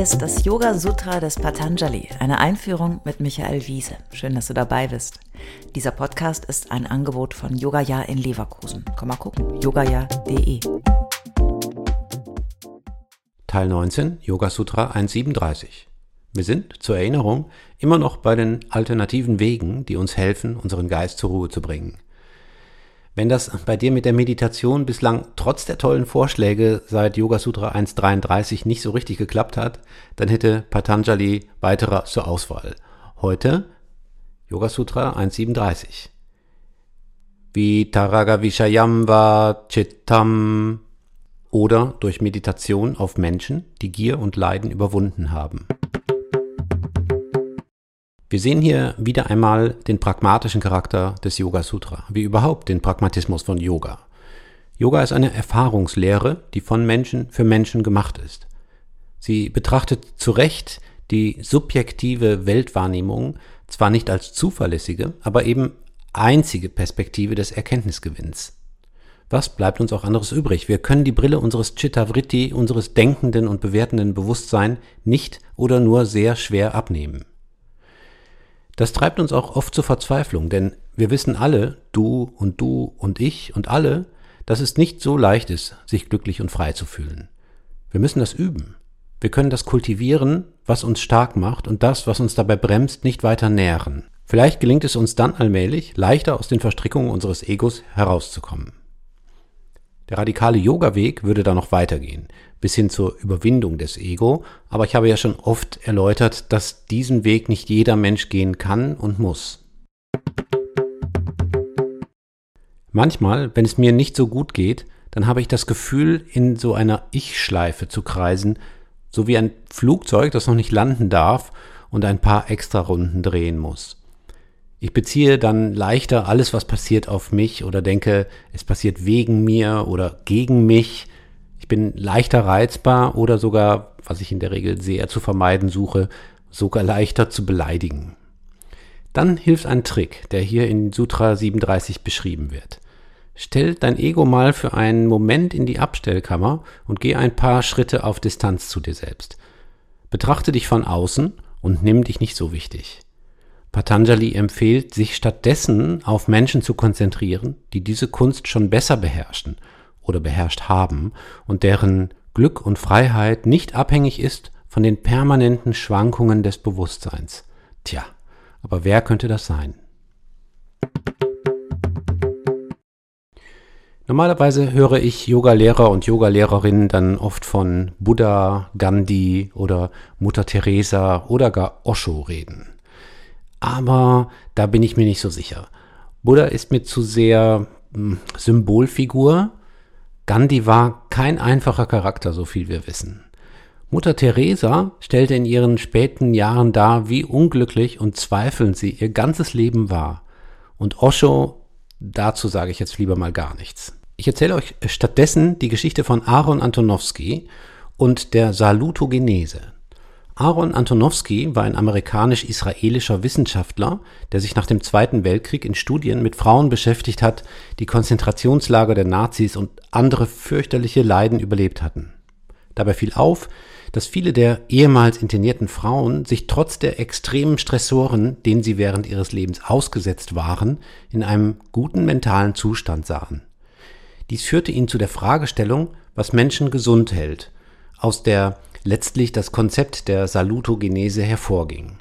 Ist das Yoga Sutra des Patanjali, eine Einführung mit Michael Wiese. Schön, dass du dabei bist. Dieser Podcast ist ein Angebot von Yogaya in Leverkusen. Komm mal gucken, yogaya.de. Teil 19, Yoga Sutra 137. Wir sind, zur Erinnerung, immer noch bei den alternativen Wegen, die uns helfen, unseren Geist zur Ruhe zu bringen. Wenn das bei dir mit der Meditation bislang trotz der tollen Vorschläge seit Yoga Sutra 1.33 nicht so richtig geklappt hat, dann hätte Patanjali weiterer zur Auswahl. Heute Yoga Sutra 1.37. Vitaraga Vishayam va Chittam oder durch Meditation auf Menschen, die Gier und Leiden überwunden haben. Wir sehen hier wieder einmal den pragmatischen Charakter des Yoga Sutra, wie überhaupt den Pragmatismus von Yoga. Yoga ist eine Erfahrungslehre, die von Menschen für Menschen gemacht ist. Sie betrachtet zu Recht die subjektive Weltwahrnehmung zwar nicht als zuverlässige, aber eben einzige Perspektive des Erkenntnisgewinns. Was bleibt uns auch anderes übrig? Wir können die Brille unseres Chittavritti, unseres denkenden und bewertenden Bewusstsein nicht oder nur sehr schwer abnehmen. Das treibt uns auch oft zur Verzweiflung, denn wir wissen alle, du und du und ich und alle, dass es nicht so leicht ist, sich glücklich und frei zu fühlen. Wir müssen das üben. Wir können das kultivieren, was uns stark macht und das, was uns dabei bremst, nicht weiter nähren. Vielleicht gelingt es uns dann allmählich, leichter aus den Verstrickungen unseres Egos herauszukommen. Der radikale Yoga-Weg würde da noch weitergehen, bis hin zur Überwindung des Ego, aber ich habe ja schon oft erläutert, dass diesen Weg nicht jeder Mensch gehen kann und muss. Manchmal, wenn es mir nicht so gut geht, dann habe ich das Gefühl, in so einer Ich-Schleife zu kreisen, so wie ein Flugzeug, das noch nicht landen darf und ein paar extra Runden drehen muss. Ich beziehe dann leichter alles, was passiert, auf mich oder denke, es passiert wegen mir oder gegen mich. Ich bin leichter reizbar oder sogar, was ich in der Regel sehr zu vermeiden suche, sogar leichter zu beleidigen. Dann hilft ein Trick, der hier in Sutra 37 beschrieben wird. Stell dein Ego mal für einen Moment in die Abstellkammer und geh ein paar Schritte auf Distanz zu dir selbst. Betrachte dich von außen und nimm dich nicht so wichtig. Patanjali empfiehlt, sich stattdessen auf Menschen zu konzentrieren, die diese Kunst schon besser beherrschen oder beherrscht haben und deren Glück und Freiheit nicht abhängig ist von den permanenten Schwankungen des Bewusstseins. Tja, aber wer könnte das sein? Normalerweise höre ich Yogalehrer und Yogalehrerinnen dann oft von Buddha, Gandhi oder Mutter Teresa oder gar Osho reden aber da bin ich mir nicht so sicher. Buddha ist mir zu sehr hm, Symbolfigur. Gandhi war kein einfacher Charakter, so viel wir wissen. Mutter Teresa stellte in ihren späten Jahren dar, wie unglücklich und zweifelnd sie ihr ganzes Leben war. Und Osho, dazu sage ich jetzt lieber mal gar nichts. Ich erzähle euch stattdessen die Geschichte von Aaron Antonowski und der Salutogenese. Aaron Antonowski war ein amerikanisch-israelischer Wissenschaftler, der sich nach dem Zweiten Weltkrieg in Studien mit Frauen beschäftigt hat, die Konzentrationslager der Nazis und andere fürchterliche Leiden überlebt hatten. Dabei fiel auf, dass viele der ehemals internierten Frauen sich trotz der extremen Stressoren, denen sie während ihres Lebens ausgesetzt waren, in einem guten mentalen Zustand sahen. Dies führte ihn zu der Fragestellung, was Menschen gesund hält, aus der letztlich das Konzept der Salutogenese hervorging.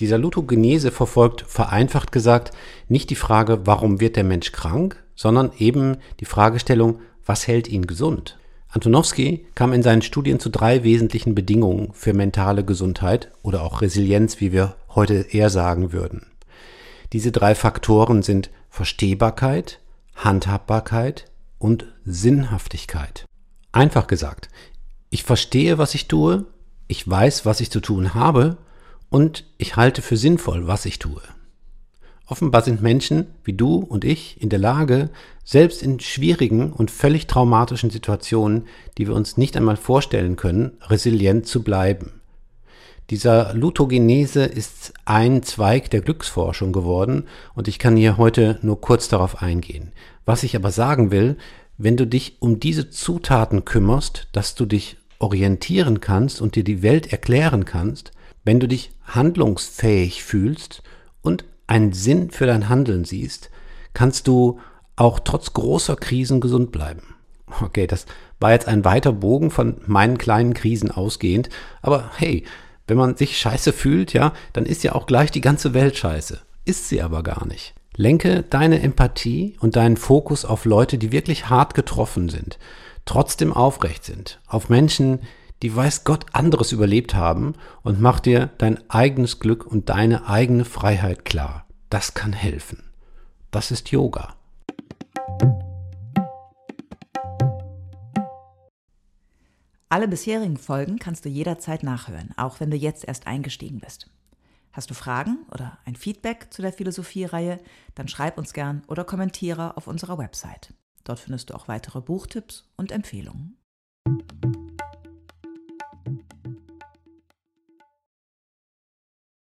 Die Salutogenese verfolgt vereinfacht gesagt nicht die Frage, warum wird der Mensch krank, sondern eben die Fragestellung, was hält ihn gesund? Antonowski kam in seinen Studien zu drei wesentlichen Bedingungen für mentale Gesundheit oder auch Resilienz, wie wir heute eher sagen würden. Diese drei Faktoren sind Verstehbarkeit, Handhabbarkeit und Sinnhaftigkeit. Einfach gesagt, ich verstehe, was ich tue, ich weiß, was ich zu tun habe und ich halte für sinnvoll, was ich tue. Offenbar sind Menschen wie du und ich in der Lage, selbst in schwierigen und völlig traumatischen Situationen, die wir uns nicht einmal vorstellen können, resilient zu bleiben. Dieser Lutogenese ist ein Zweig der Glücksforschung geworden und ich kann hier heute nur kurz darauf eingehen. Was ich aber sagen will, wenn du dich um diese Zutaten kümmerst, dass du dich orientieren kannst und dir die Welt erklären kannst, wenn du dich handlungsfähig fühlst und einen Sinn für dein Handeln siehst, kannst du auch trotz großer Krisen gesund bleiben. Okay, das war jetzt ein weiter Bogen von meinen kleinen Krisen ausgehend, aber hey, wenn man sich scheiße fühlt, ja, dann ist ja auch gleich die ganze Welt scheiße. Ist sie aber gar nicht. Lenke deine Empathie und deinen Fokus auf Leute, die wirklich hart getroffen sind, trotzdem aufrecht sind, auf Menschen, die weiß Gott anderes überlebt haben und mach dir dein eigenes Glück und deine eigene Freiheit klar. Das kann helfen. Das ist Yoga. Alle bisherigen Folgen kannst du jederzeit nachhören, auch wenn du jetzt erst eingestiegen bist. Hast du Fragen oder ein Feedback zu der Philosophie-Reihe, dann schreib uns gern oder kommentiere auf unserer Website. Dort findest du auch weitere Buchtipps und Empfehlungen.